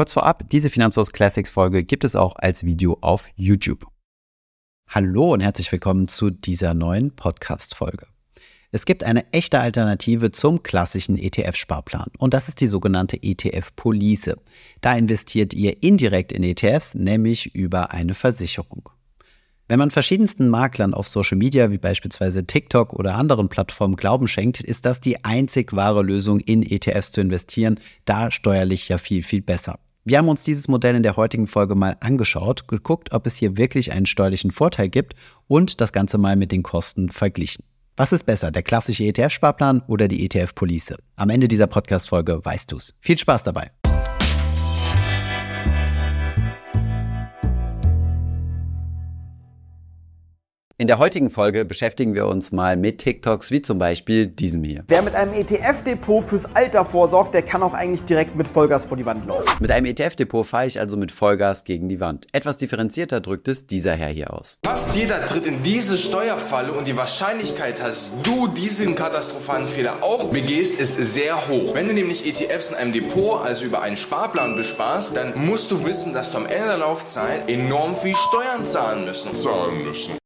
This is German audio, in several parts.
Kurz vorab, diese Finanzos Classics Folge gibt es auch als Video auf YouTube. Hallo und herzlich willkommen zu dieser neuen Podcast-Folge. Es gibt eine echte Alternative zum klassischen ETF-Sparplan und das ist die sogenannte ETF-Police. Da investiert ihr indirekt in ETFs, nämlich über eine Versicherung. Wenn man verschiedensten Maklern auf Social Media wie beispielsweise TikTok oder anderen Plattformen Glauben schenkt, ist das die einzig wahre Lösung, in ETFs zu investieren, da steuerlich ja viel, viel besser. Wir haben uns dieses Modell in der heutigen Folge mal angeschaut, geguckt, ob es hier wirklich einen steuerlichen Vorteil gibt und das Ganze mal mit den Kosten verglichen. Was ist besser, der klassische ETF-Sparplan oder die ETF-Police? Am Ende dieser Podcast-Folge weißt du's. Viel Spaß dabei! In der heutigen Folge beschäftigen wir uns mal mit TikToks wie zum Beispiel diesem hier. Wer mit einem ETF-Depot fürs Alter vorsorgt, der kann auch eigentlich direkt mit Vollgas vor die Wand laufen. Mit einem ETF-Depot fahre ich also mit Vollgas gegen die Wand. Etwas differenzierter drückt es dieser Herr hier aus. Fast jeder tritt in diese Steuerfalle und die Wahrscheinlichkeit, dass du diesen katastrophalen Fehler auch begehst, ist sehr hoch. Wenn du nämlich ETFs in einem Depot, also über einen Sparplan besparst, dann musst du wissen, dass du am Ende der Laufzeit enorm viel Steuern zahlen müssen. Zahlen müssen.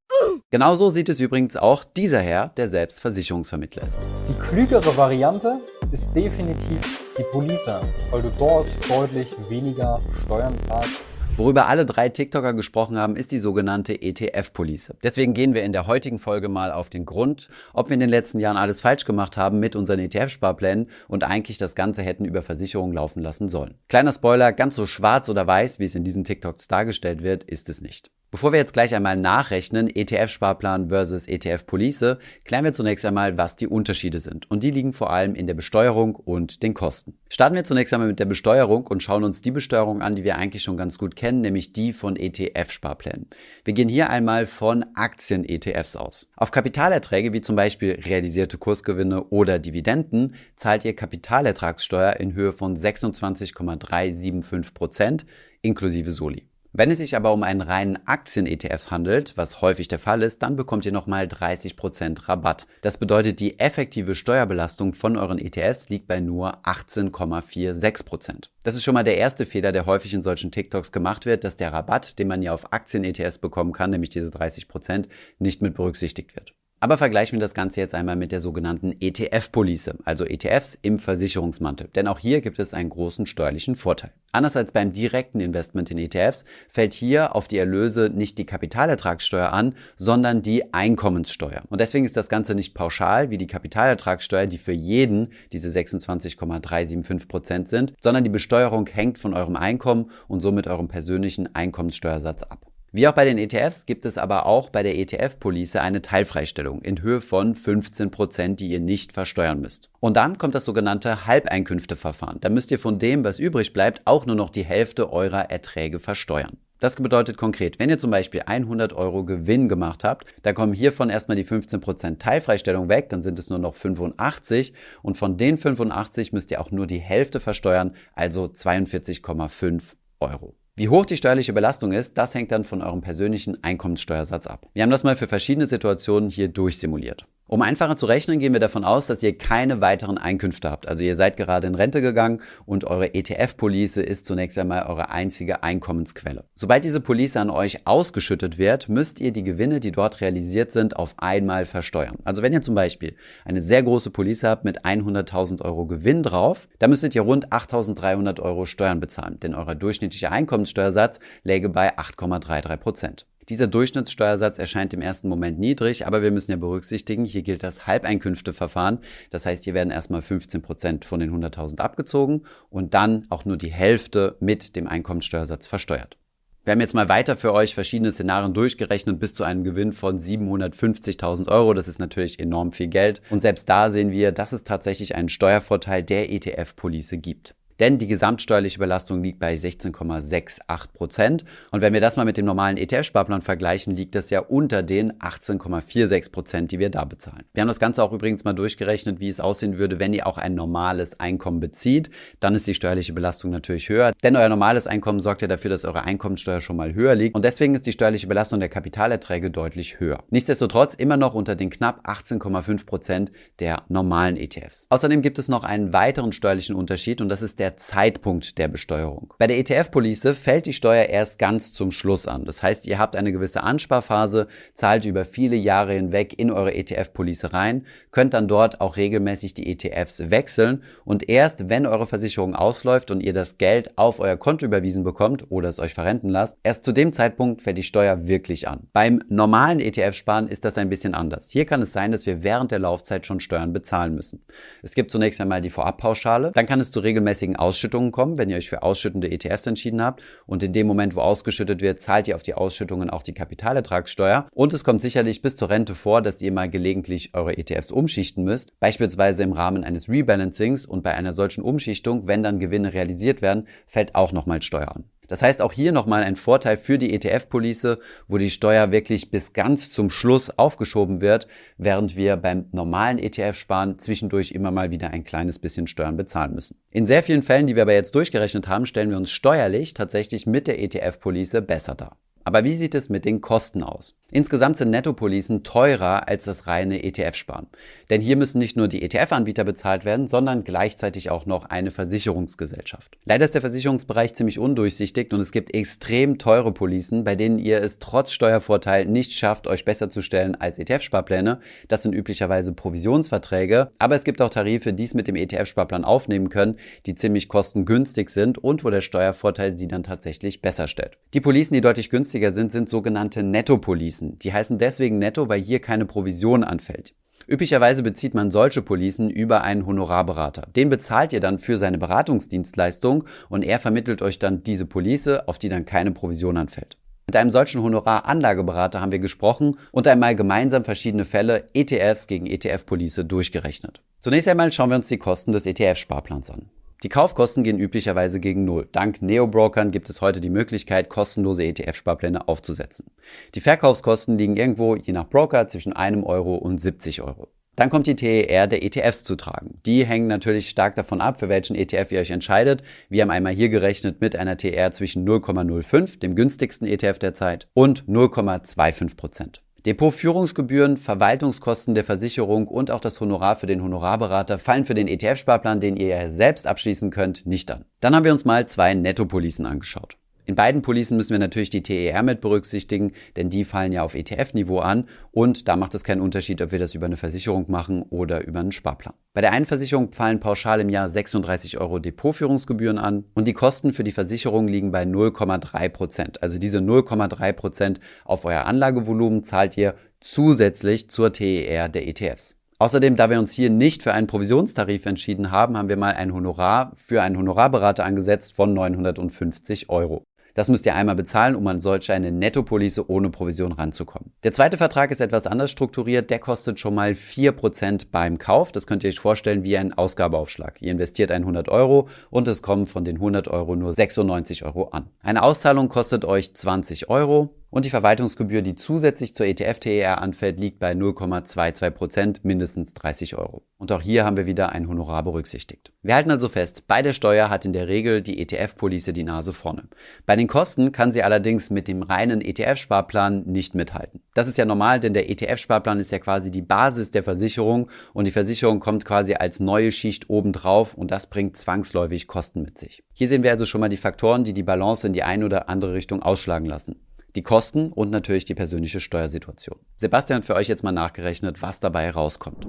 Genauso sieht es übrigens auch dieser Herr, der selbst Versicherungsvermittler ist. Die klügere Variante ist definitiv die Police, weil du dort deutlich weniger Steuern zahlst Worüber alle drei TikToker gesprochen haben, ist die sogenannte ETF-Police. Deswegen gehen wir in der heutigen Folge mal auf den Grund, ob wir in den letzten Jahren alles falsch gemacht haben mit unseren ETF-Sparplänen und eigentlich das Ganze hätten über Versicherungen laufen lassen sollen. Kleiner Spoiler, ganz so schwarz oder weiß, wie es in diesen TikToks dargestellt wird, ist es nicht. Bevor wir jetzt gleich einmal nachrechnen, ETF-Sparplan versus ETF-Police, klären wir zunächst einmal, was die Unterschiede sind. Und die liegen vor allem in der Besteuerung und den Kosten. Starten wir zunächst einmal mit der Besteuerung und schauen uns die Besteuerung an, die wir eigentlich schon ganz gut kennen, nämlich die von ETF-Sparplänen. Wir gehen hier einmal von Aktien-ETFs aus. Auf Kapitalerträge wie zum Beispiel realisierte Kursgewinne oder Dividenden zahlt ihr Kapitalertragssteuer in Höhe von 26,375 Prozent inklusive Soli. Wenn es sich aber um einen reinen Aktien-ETF handelt, was häufig der Fall ist, dann bekommt ihr nochmal 30% Rabatt. Das bedeutet, die effektive Steuerbelastung von euren ETFs liegt bei nur 18,46%. Das ist schon mal der erste Fehler, der häufig in solchen TikToks gemacht wird, dass der Rabatt, den man ja auf Aktien-ETFs bekommen kann, nämlich diese 30%, nicht mit berücksichtigt wird. Aber vergleichen wir das Ganze jetzt einmal mit der sogenannten ETF-Police, also ETFs im Versicherungsmantel. Denn auch hier gibt es einen großen steuerlichen Vorteil. Anders als beim direkten Investment in ETFs fällt hier auf die Erlöse nicht die Kapitalertragssteuer an, sondern die Einkommenssteuer. Und deswegen ist das Ganze nicht pauschal wie die Kapitalertragssteuer, die für jeden diese 26,375 Prozent sind, sondern die Besteuerung hängt von eurem Einkommen und somit eurem persönlichen Einkommenssteuersatz ab. Wie auch bei den ETFs gibt es aber auch bei der ETF-Police eine Teilfreistellung in Höhe von 15%, Prozent, die ihr nicht versteuern müsst. Und dann kommt das sogenannte Halbeinkünfteverfahren. Da müsst ihr von dem, was übrig bleibt, auch nur noch die Hälfte eurer Erträge versteuern. Das bedeutet konkret, wenn ihr zum Beispiel 100 Euro Gewinn gemacht habt, dann kommen hiervon erstmal die 15% Teilfreistellung weg, dann sind es nur noch 85 und von den 85 müsst ihr auch nur die Hälfte versteuern, also 42,5 Euro. Wie hoch die steuerliche Belastung ist, das hängt dann von eurem persönlichen Einkommenssteuersatz ab. Wir haben das mal für verschiedene Situationen hier durchsimuliert. Um einfacher zu rechnen, gehen wir davon aus, dass ihr keine weiteren Einkünfte habt. Also ihr seid gerade in Rente gegangen und eure ETF-Police ist zunächst einmal eure einzige Einkommensquelle. Sobald diese Police an euch ausgeschüttet wird, müsst ihr die Gewinne, die dort realisiert sind, auf einmal versteuern. Also wenn ihr zum Beispiel eine sehr große Police habt mit 100.000 Euro Gewinn drauf, dann müsstet ihr rund 8.300 Euro Steuern bezahlen, denn euer durchschnittlicher Einkommenssteuersatz läge bei 8,33 Prozent. Dieser Durchschnittssteuersatz erscheint im ersten Moment niedrig, aber wir müssen ja berücksichtigen, hier gilt das Halbeinkünfteverfahren. Das heißt, hier werden erstmal 15 Prozent von den 100.000 abgezogen und dann auch nur die Hälfte mit dem Einkommenssteuersatz versteuert. Wir haben jetzt mal weiter für euch verschiedene Szenarien durchgerechnet bis zu einem Gewinn von 750.000 Euro. Das ist natürlich enorm viel Geld. Und selbst da sehen wir, dass es tatsächlich einen Steuervorteil der ETF-Police gibt denn die gesamtsteuerliche Belastung liegt bei 16,68 Prozent. Und wenn wir das mal mit dem normalen ETF-Sparplan vergleichen, liegt das ja unter den 18,46 Prozent, die wir da bezahlen. Wir haben das Ganze auch übrigens mal durchgerechnet, wie es aussehen würde, wenn ihr auch ein normales Einkommen bezieht. Dann ist die steuerliche Belastung natürlich höher, denn euer normales Einkommen sorgt ja dafür, dass eure Einkommensteuer schon mal höher liegt. Und deswegen ist die steuerliche Belastung der Kapitalerträge deutlich höher. Nichtsdestotrotz immer noch unter den knapp 18,5 Prozent der normalen ETFs. Außerdem gibt es noch einen weiteren steuerlichen Unterschied und das ist der der Zeitpunkt der Besteuerung. Bei der ETF-Police fällt die Steuer erst ganz zum Schluss an. Das heißt, ihr habt eine gewisse Ansparphase, zahlt über viele Jahre hinweg in eure ETF-Police rein, könnt dann dort auch regelmäßig die ETFs wechseln und erst wenn eure Versicherung ausläuft und ihr das Geld auf euer Konto überwiesen bekommt oder es euch verrenten lasst, erst zu dem Zeitpunkt fällt die Steuer wirklich an. Beim normalen ETF-Sparen ist das ein bisschen anders. Hier kann es sein, dass wir während der Laufzeit schon Steuern bezahlen müssen. Es gibt zunächst einmal die Vorabpauschale, dann kann es zu regelmäßigen Ausschüttungen kommen, wenn ihr euch für ausschüttende ETFs entschieden habt. Und in dem Moment, wo ausgeschüttet wird, zahlt ihr auf die Ausschüttungen auch die Kapitalertragssteuer. Und es kommt sicherlich bis zur Rente vor, dass ihr mal gelegentlich eure ETFs umschichten müsst, beispielsweise im Rahmen eines Rebalancings. Und bei einer solchen Umschichtung, wenn dann Gewinne realisiert werden, fällt auch nochmal Steuer an. Das heißt auch hier nochmal ein Vorteil für die ETF-Police, wo die Steuer wirklich bis ganz zum Schluss aufgeschoben wird, während wir beim normalen ETF-Sparen zwischendurch immer mal wieder ein kleines bisschen Steuern bezahlen müssen. In sehr vielen Fällen, die wir aber jetzt durchgerechnet haben, stellen wir uns steuerlich tatsächlich mit der ETF-Police besser dar. Aber wie sieht es mit den Kosten aus? Insgesamt sind Nettopolicen teurer als das reine ETF-Sparen. Denn hier müssen nicht nur die ETF-Anbieter bezahlt werden, sondern gleichzeitig auch noch eine Versicherungsgesellschaft. Leider ist der Versicherungsbereich ziemlich undurchsichtig und es gibt extrem teure Policen, bei denen ihr es trotz Steuervorteil nicht schafft, euch besser zu stellen als ETF-Sparpläne. Das sind üblicherweise Provisionsverträge, aber es gibt auch Tarife, die es mit dem ETF-Sparplan aufnehmen können, die ziemlich kostengünstig sind und wo der Steuervorteil sie dann tatsächlich besser stellt. Die Policen, die deutlich günstiger sind, sind sogenannte Nettopolicen. Policen. Die heißen deswegen netto, weil hier keine Provision anfällt. Üblicherweise bezieht man solche Policen über einen Honorarberater. Den bezahlt ihr dann für seine Beratungsdienstleistung und er vermittelt euch dann diese Police, auf die dann keine Provision anfällt. Mit einem solchen Honoraranlageberater haben wir gesprochen und einmal gemeinsam verschiedene Fälle ETFs gegen ETF-Police durchgerechnet. Zunächst einmal schauen wir uns die Kosten des ETF-Sparplans an. Die Kaufkosten gehen üblicherweise gegen Null. Dank Neo-Brokern gibt es heute die Möglichkeit, kostenlose ETF-Sparpläne aufzusetzen. Die Verkaufskosten liegen irgendwo, je nach Broker, zwischen einem Euro und 70 Euro. Dann kommt die TER der ETFs zu tragen. Die hängen natürlich stark davon ab, für welchen ETF ihr euch entscheidet. Wir haben einmal hier gerechnet mit einer TR zwischen 0,05, dem günstigsten ETF der Zeit, und 0,25 Prozent. Depotführungsgebühren, Verwaltungskosten der Versicherung und auch das Honorar für den Honorarberater fallen für den ETF-Sparplan, den ihr ja selbst abschließen könnt, nicht an. Dann haben wir uns mal zwei Nettopolicen angeschaut. In beiden Policen müssen wir natürlich die TER mit berücksichtigen, denn die fallen ja auf ETF-Niveau an und da macht es keinen Unterschied, ob wir das über eine Versicherung machen oder über einen Sparplan. Bei der einen Versicherung fallen pauschal im Jahr 36 Euro Depotführungsgebühren an und die Kosten für die Versicherung liegen bei 0,3 Prozent. Also diese 0,3 Prozent auf euer Anlagevolumen zahlt ihr zusätzlich zur TER der ETFs. Außerdem, da wir uns hier nicht für einen Provisionstarif entschieden haben, haben wir mal ein Honorar für einen Honorarberater angesetzt von 950 Euro. Das müsst ihr einmal bezahlen, um an solch eine Nettopolice ohne Provision ranzukommen. Der zweite Vertrag ist etwas anders strukturiert. Der kostet schon mal 4% beim Kauf. Das könnt ihr euch vorstellen wie ein Ausgabeaufschlag. Ihr investiert 100 Euro und es kommen von den 100 Euro nur 96 Euro an. Eine Auszahlung kostet euch 20 Euro. Und die Verwaltungsgebühr, die zusätzlich zur ETF-TER anfällt, liegt bei 0,22 Prozent, mindestens 30 Euro. Und auch hier haben wir wieder ein Honorar berücksichtigt. Wir halten also fest, bei der Steuer hat in der Regel die ETF-Police die Nase vorne. Bei den Kosten kann sie allerdings mit dem reinen ETF-Sparplan nicht mithalten. Das ist ja normal, denn der ETF-Sparplan ist ja quasi die Basis der Versicherung und die Versicherung kommt quasi als neue Schicht obendrauf und das bringt zwangsläufig Kosten mit sich. Hier sehen wir also schon mal die Faktoren, die die Balance in die eine oder andere Richtung ausschlagen lassen die Kosten und natürlich die persönliche Steuersituation. Sebastian hat für euch jetzt mal nachgerechnet, was dabei rauskommt.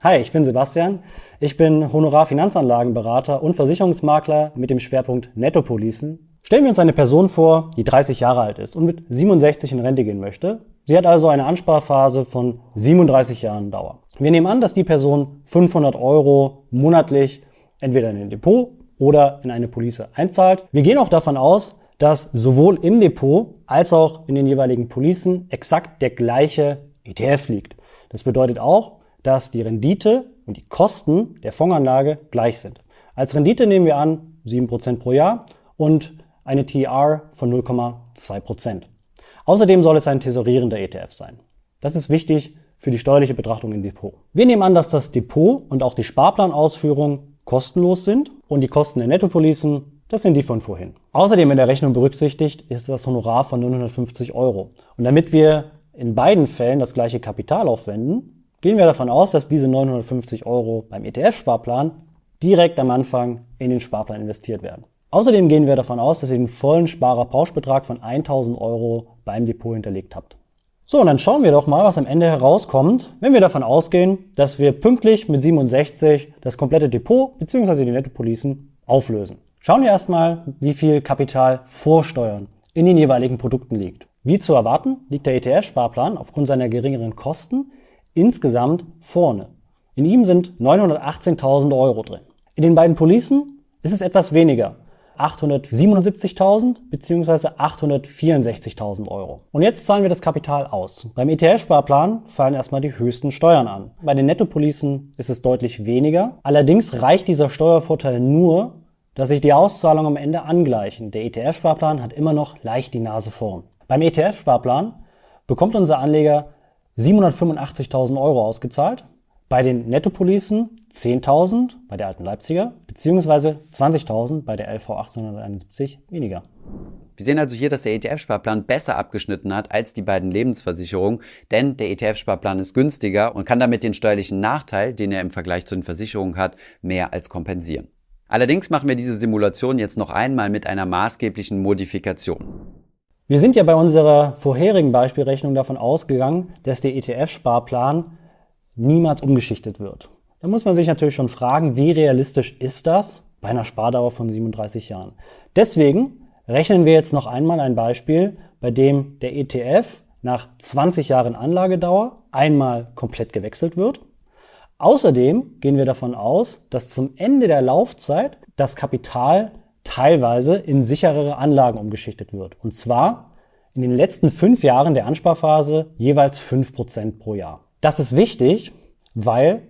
Hi, ich bin Sebastian. Ich bin Honorar-Finanzanlagenberater und Versicherungsmakler mit dem Schwerpunkt Nettopolicen. Stellen wir uns eine Person vor, die 30 Jahre alt ist und mit 67 in Rente gehen möchte. Sie hat also eine Ansparphase von 37 Jahren Dauer. Wir nehmen an, dass die Person 500 Euro monatlich entweder in ein Depot oder in eine Police einzahlt. Wir gehen auch davon aus, dass sowohl im Depot als auch in den jeweiligen Policen exakt der gleiche ETF liegt. Das bedeutet auch, dass die Rendite und die Kosten der Fondsanlage gleich sind. Als Rendite nehmen wir an 7% pro Jahr und eine TR von 0,2%. Außerdem soll es ein tesorierender ETF sein. Das ist wichtig für die steuerliche Betrachtung im Depot. Wir nehmen an, dass das Depot und auch die Sparplanausführung kostenlos sind und die Kosten der Nettopolicen das sind die von vorhin. Außerdem in der Rechnung berücksichtigt ist das Honorar von 950 Euro. Und damit wir in beiden Fällen das gleiche Kapital aufwenden, gehen wir davon aus, dass diese 950 Euro beim ETF-Sparplan direkt am Anfang in den Sparplan investiert werden. Außerdem gehen wir davon aus, dass ihr den vollen Sparerpauschbetrag von 1000 Euro beim Depot hinterlegt habt. So, und dann schauen wir doch mal, was am Ende herauskommt, wenn wir davon ausgehen, dass wir pünktlich mit 67 das komplette Depot bzw. die Nettopolicen auflösen. Schauen wir erstmal, wie viel Kapital vor Steuern in den jeweiligen Produkten liegt. Wie zu erwarten, liegt der ETF-Sparplan aufgrund seiner geringeren Kosten insgesamt vorne. In ihm sind 918.000 Euro drin. In den beiden Policen ist es etwas weniger. 877.000 bzw. 864.000 Euro. Und jetzt zahlen wir das Kapital aus. Beim ETF-Sparplan fallen erstmal die höchsten Steuern an. Bei den Nettopolicen ist es deutlich weniger. Allerdings reicht dieser Steuervorteil nur, dass sich die Auszahlungen am Ende angleichen. Der ETF-Sparplan hat immer noch leicht die Nase vorn. Beim ETF-Sparplan bekommt unser Anleger 785.000 Euro ausgezahlt, bei den Nettopolicen 10.000 bei der alten Leipziger bzw. 20.000 bei der LV 1871 weniger. Wir sehen also hier, dass der ETF-Sparplan besser abgeschnitten hat als die beiden Lebensversicherungen, denn der ETF-Sparplan ist günstiger und kann damit den steuerlichen Nachteil, den er im Vergleich zu den Versicherungen hat, mehr als kompensieren. Allerdings machen wir diese Simulation jetzt noch einmal mit einer maßgeblichen Modifikation. Wir sind ja bei unserer vorherigen Beispielrechnung davon ausgegangen, dass der ETF-Sparplan niemals umgeschichtet wird. Da muss man sich natürlich schon fragen, wie realistisch ist das bei einer Spardauer von 37 Jahren. Deswegen rechnen wir jetzt noch einmal ein Beispiel, bei dem der ETF nach 20 Jahren Anlagedauer einmal komplett gewechselt wird. Außerdem gehen wir davon aus, dass zum Ende der Laufzeit das Kapital teilweise in sicherere Anlagen umgeschichtet wird. Und zwar in den letzten fünf Jahren der Ansparphase jeweils fünf Prozent pro Jahr. Das ist wichtig, weil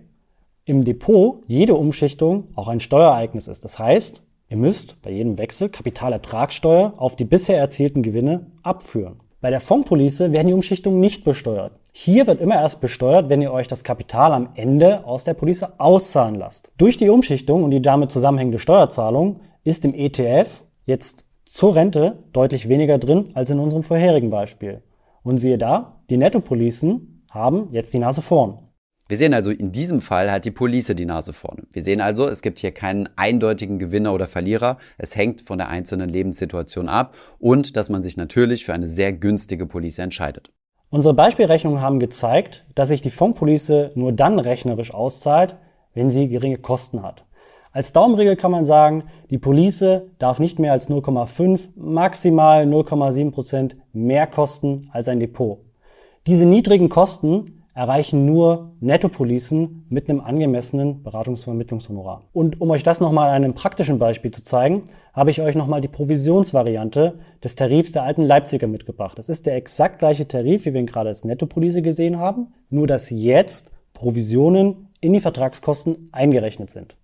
im Depot jede Umschichtung auch ein Steuereignis ist. Das heißt, ihr müsst bei jedem Wechsel Kapitalertragssteuer auf die bisher erzielten Gewinne abführen. Bei der Fondspolice werden die Umschichtungen nicht besteuert. Hier wird immer erst besteuert, wenn ihr euch das Kapital am Ende aus der Police auszahlen lasst. Durch die Umschichtung und die damit zusammenhängende Steuerzahlung ist im ETF jetzt zur Rente deutlich weniger drin als in unserem vorherigen Beispiel. Und siehe da, die Nettopolicen haben jetzt die Nase vorn. Wir sehen also, in diesem Fall hat die Police die Nase vorne. Wir sehen also, es gibt hier keinen eindeutigen Gewinner oder Verlierer. Es hängt von der einzelnen Lebenssituation ab und dass man sich natürlich für eine sehr günstige Police entscheidet. Unsere Beispielrechnungen haben gezeigt, dass sich die Fondspolice nur dann rechnerisch auszahlt, wenn sie geringe Kosten hat. Als Daumenregel kann man sagen, die Police darf nicht mehr als 0,5, maximal 0,7 Prozent mehr kosten als ein Depot. Diese niedrigen Kosten erreichen nur Nettopolicen mit einem angemessenen Beratungs- Und um euch das nochmal an einem praktischen Beispiel zu zeigen, habe ich euch nochmal die Provisionsvariante des Tarifs der alten Leipziger mitgebracht. Das ist der exakt gleiche Tarif, wie wir ihn gerade als Nettopolice gesehen haben, nur dass jetzt Provisionen in die Vertragskosten eingerechnet sind.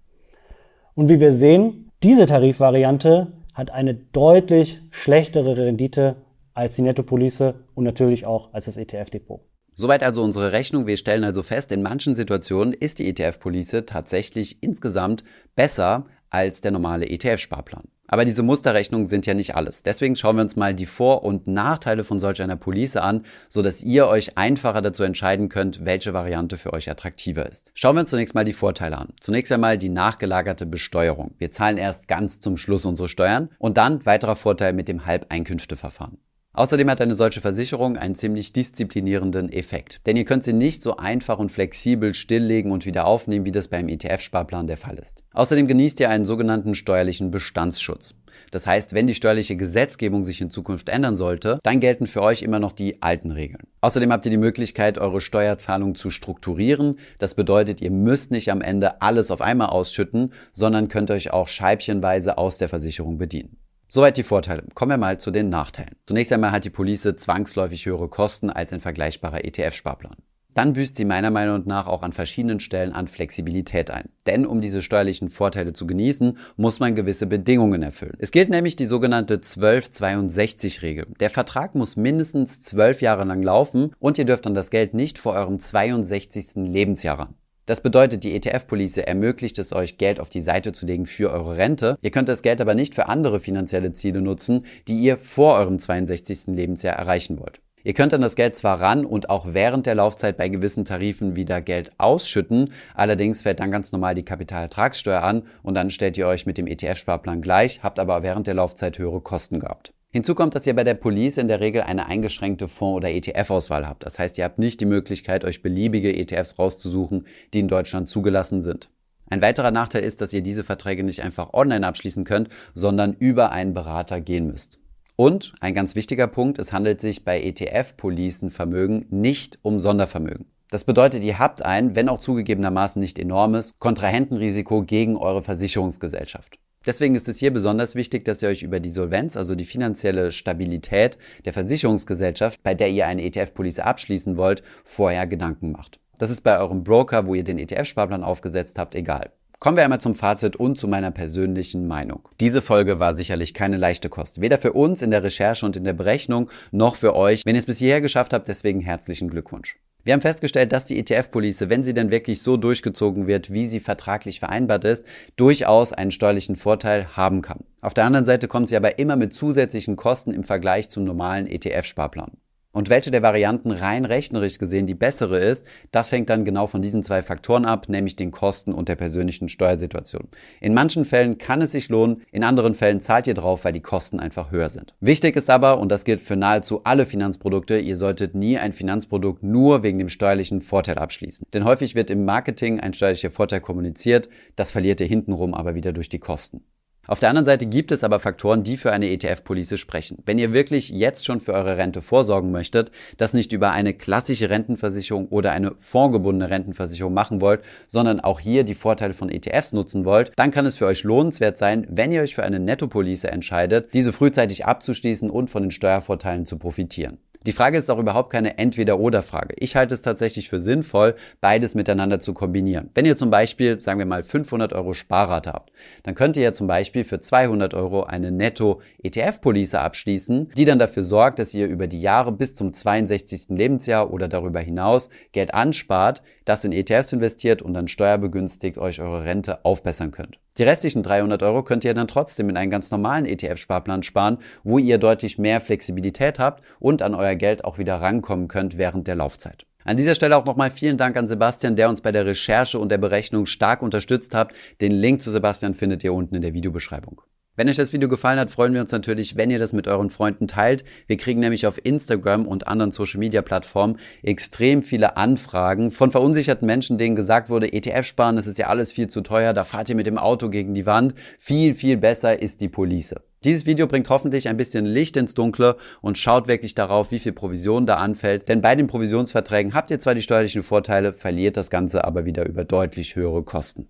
Und wie wir sehen, diese Tarifvariante hat eine deutlich schlechtere Rendite als die Nettopolice und natürlich auch als das ETF-Depot. Soweit also unsere Rechnung. Wir stellen also fest, in manchen Situationen ist die ETF-Police tatsächlich insgesamt besser als der normale ETF-Sparplan. Aber diese Musterrechnungen sind ja nicht alles. Deswegen schauen wir uns mal die Vor- und Nachteile von solch einer Police an, sodass ihr euch einfacher dazu entscheiden könnt, welche Variante für euch attraktiver ist. Schauen wir uns zunächst mal die Vorteile an. Zunächst einmal die nachgelagerte Besteuerung. Wir zahlen erst ganz zum Schluss unsere Steuern und dann weiterer Vorteil mit dem Halbeinkünfteverfahren. Außerdem hat eine solche Versicherung einen ziemlich disziplinierenden Effekt. Denn ihr könnt sie nicht so einfach und flexibel stilllegen und wieder aufnehmen, wie das beim ETF-Sparplan der Fall ist. Außerdem genießt ihr einen sogenannten steuerlichen Bestandsschutz. Das heißt, wenn die steuerliche Gesetzgebung sich in Zukunft ändern sollte, dann gelten für euch immer noch die alten Regeln. Außerdem habt ihr die Möglichkeit, eure Steuerzahlung zu strukturieren. Das bedeutet, ihr müsst nicht am Ende alles auf einmal ausschütten, sondern könnt euch auch scheibchenweise aus der Versicherung bedienen. Soweit die Vorteile. Kommen wir mal zu den Nachteilen. Zunächst einmal hat die Police zwangsläufig höhere Kosten als ein vergleichbarer ETF-Sparplan. Dann büßt sie meiner Meinung nach auch an verschiedenen Stellen an Flexibilität ein. Denn um diese steuerlichen Vorteile zu genießen, muss man gewisse Bedingungen erfüllen. Es gilt nämlich die sogenannte 1262-Regel. Der Vertrag muss mindestens zwölf Jahre lang laufen und ihr dürft dann das Geld nicht vor eurem 62. Lebensjahr ran. Das bedeutet, die ETF-Police ermöglicht es euch, Geld auf die Seite zu legen für eure Rente. Ihr könnt das Geld aber nicht für andere finanzielle Ziele nutzen, die ihr vor eurem 62. Lebensjahr erreichen wollt. Ihr könnt dann das Geld zwar ran und auch während der Laufzeit bei gewissen Tarifen wieder Geld ausschütten, allerdings fällt dann ganz normal die Kapitalertragssteuer an und dann stellt ihr euch mit dem ETF-Sparplan gleich, habt aber während der Laufzeit höhere Kosten gehabt. Hinzu kommt, dass ihr bei der Police in der Regel eine eingeschränkte Fonds- oder ETF-Auswahl habt. Das heißt, ihr habt nicht die Möglichkeit, euch beliebige ETFs rauszusuchen, die in Deutschland zugelassen sind. Ein weiterer Nachteil ist, dass ihr diese Verträge nicht einfach online abschließen könnt, sondern über einen Berater gehen müsst. Und ein ganz wichtiger Punkt, es handelt sich bei ETF-Policen-Vermögen nicht um Sondervermögen. Das bedeutet, ihr habt ein, wenn auch zugegebenermaßen nicht enormes, Kontrahentenrisiko gegen eure Versicherungsgesellschaft. Deswegen ist es hier besonders wichtig, dass ihr euch über die Solvenz, also die finanzielle Stabilität der Versicherungsgesellschaft, bei der ihr eine ETF-Police abschließen wollt, vorher Gedanken macht. Das ist bei eurem Broker, wo ihr den ETF-Sparplan aufgesetzt habt, egal. Kommen wir einmal zum Fazit und zu meiner persönlichen Meinung. Diese Folge war sicherlich keine leichte Kost. Weder für uns in der Recherche und in der Berechnung, noch für euch. Wenn ihr es bis hierher geschafft habt, deswegen herzlichen Glückwunsch. Wir haben festgestellt, dass die ETF-Police, wenn sie denn wirklich so durchgezogen wird, wie sie vertraglich vereinbart ist, durchaus einen steuerlichen Vorteil haben kann. Auf der anderen Seite kommt sie aber immer mit zusätzlichen Kosten im Vergleich zum normalen ETF-Sparplan. Und welche der Varianten rein rechnerisch gesehen die bessere ist, das hängt dann genau von diesen zwei Faktoren ab, nämlich den Kosten und der persönlichen Steuersituation. In manchen Fällen kann es sich lohnen, in anderen Fällen zahlt ihr drauf, weil die Kosten einfach höher sind. Wichtig ist aber, und das gilt für nahezu alle Finanzprodukte, ihr solltet nie ein Finanzprodukt nur wegen dem steuerlichen Vorteil abschließen. Denn häufig wird im Marketing ein steuerlicher Vorteil kommuniziert, das verliert ihr hintenrum aber wieder durch die Kosten. Auf der anderen Seite gibt es aber Faktoren, die für eine ETF-Police sprechen. Wenn ihr wirklich jetzt schon für eure Rente vorsorgen möchtet, das nicht über eine klassische Rentenversicherung oder eine fondgebundene Rentenversicherung machen wollt, sondern auch hier die Vorteile von ETFs nutzen wollt, dann kann es für euch lohnenswert sein, wenn ihr euch für eine Nettopolice entscheidet, diese frühzeitig abzuschließen und von den Steuervorteilen zu profitieren. Die Frage ist auch überhaupt keine Entweder-oder-Frage. Ich halte es tatsächlich für sinnvoll, beides miteinander zu kombinieren. Wenn ihr zum Beispiel, sagen wir mal, 500 Euro Sparrate habt, dann könnt ihr ja zum Beispiel für 200 Euro eine Netto-ETF-Police abschließen, die dann dafür sorgt, dass ihr über die Jahre bis zum 62. Lebensjahr oder darüber hinaus Geld anspart, das in ETFs investiert und dann steuerbegünstigt euch eure Rente aufbessern könnt. Die restlichen 300 Euro könnt ihr dann trotzdem in einen ganz normalen ETF-Sparplan sparen, wo ihr deutlich mehr Flexibilität habt und an euer Geld auch wieder rankommen könnt während der Laufzeit. An dieser Stelle auch nochmal vielen Dank an Sebastian, der uns bei der Recherche und der Berechnung stark unterstützt hat. Den Link zu Sebastian findet ihr unten in der Videobeschreibung. Wenn euch das Video gefallen hat, freuen wir uns natürlich, wenn ihr das mit euren Freunden teilt. Wir kriegen nämlich auf Instagram und anderen Social Media Plattformen extrem viele Anfragen von verunsicherten Menschen, denen gesagt wurde, ETF sparen, das ist ja alles viel zu teuer, da fahrt ihr mit dem Auto gegen die Wand. Viel, viel besser ist die Police. Dieses Video bringt hoffentlich ein bisschen Licht ins Dunkle und schaut wirklich darauf, wie viel Provision da anfällt. Denn bei den Provisionsverträgen habt ihr zwar die steuerlichen Vorteile, verliert das Ganze aber wieder über deutlich höhere Kosten.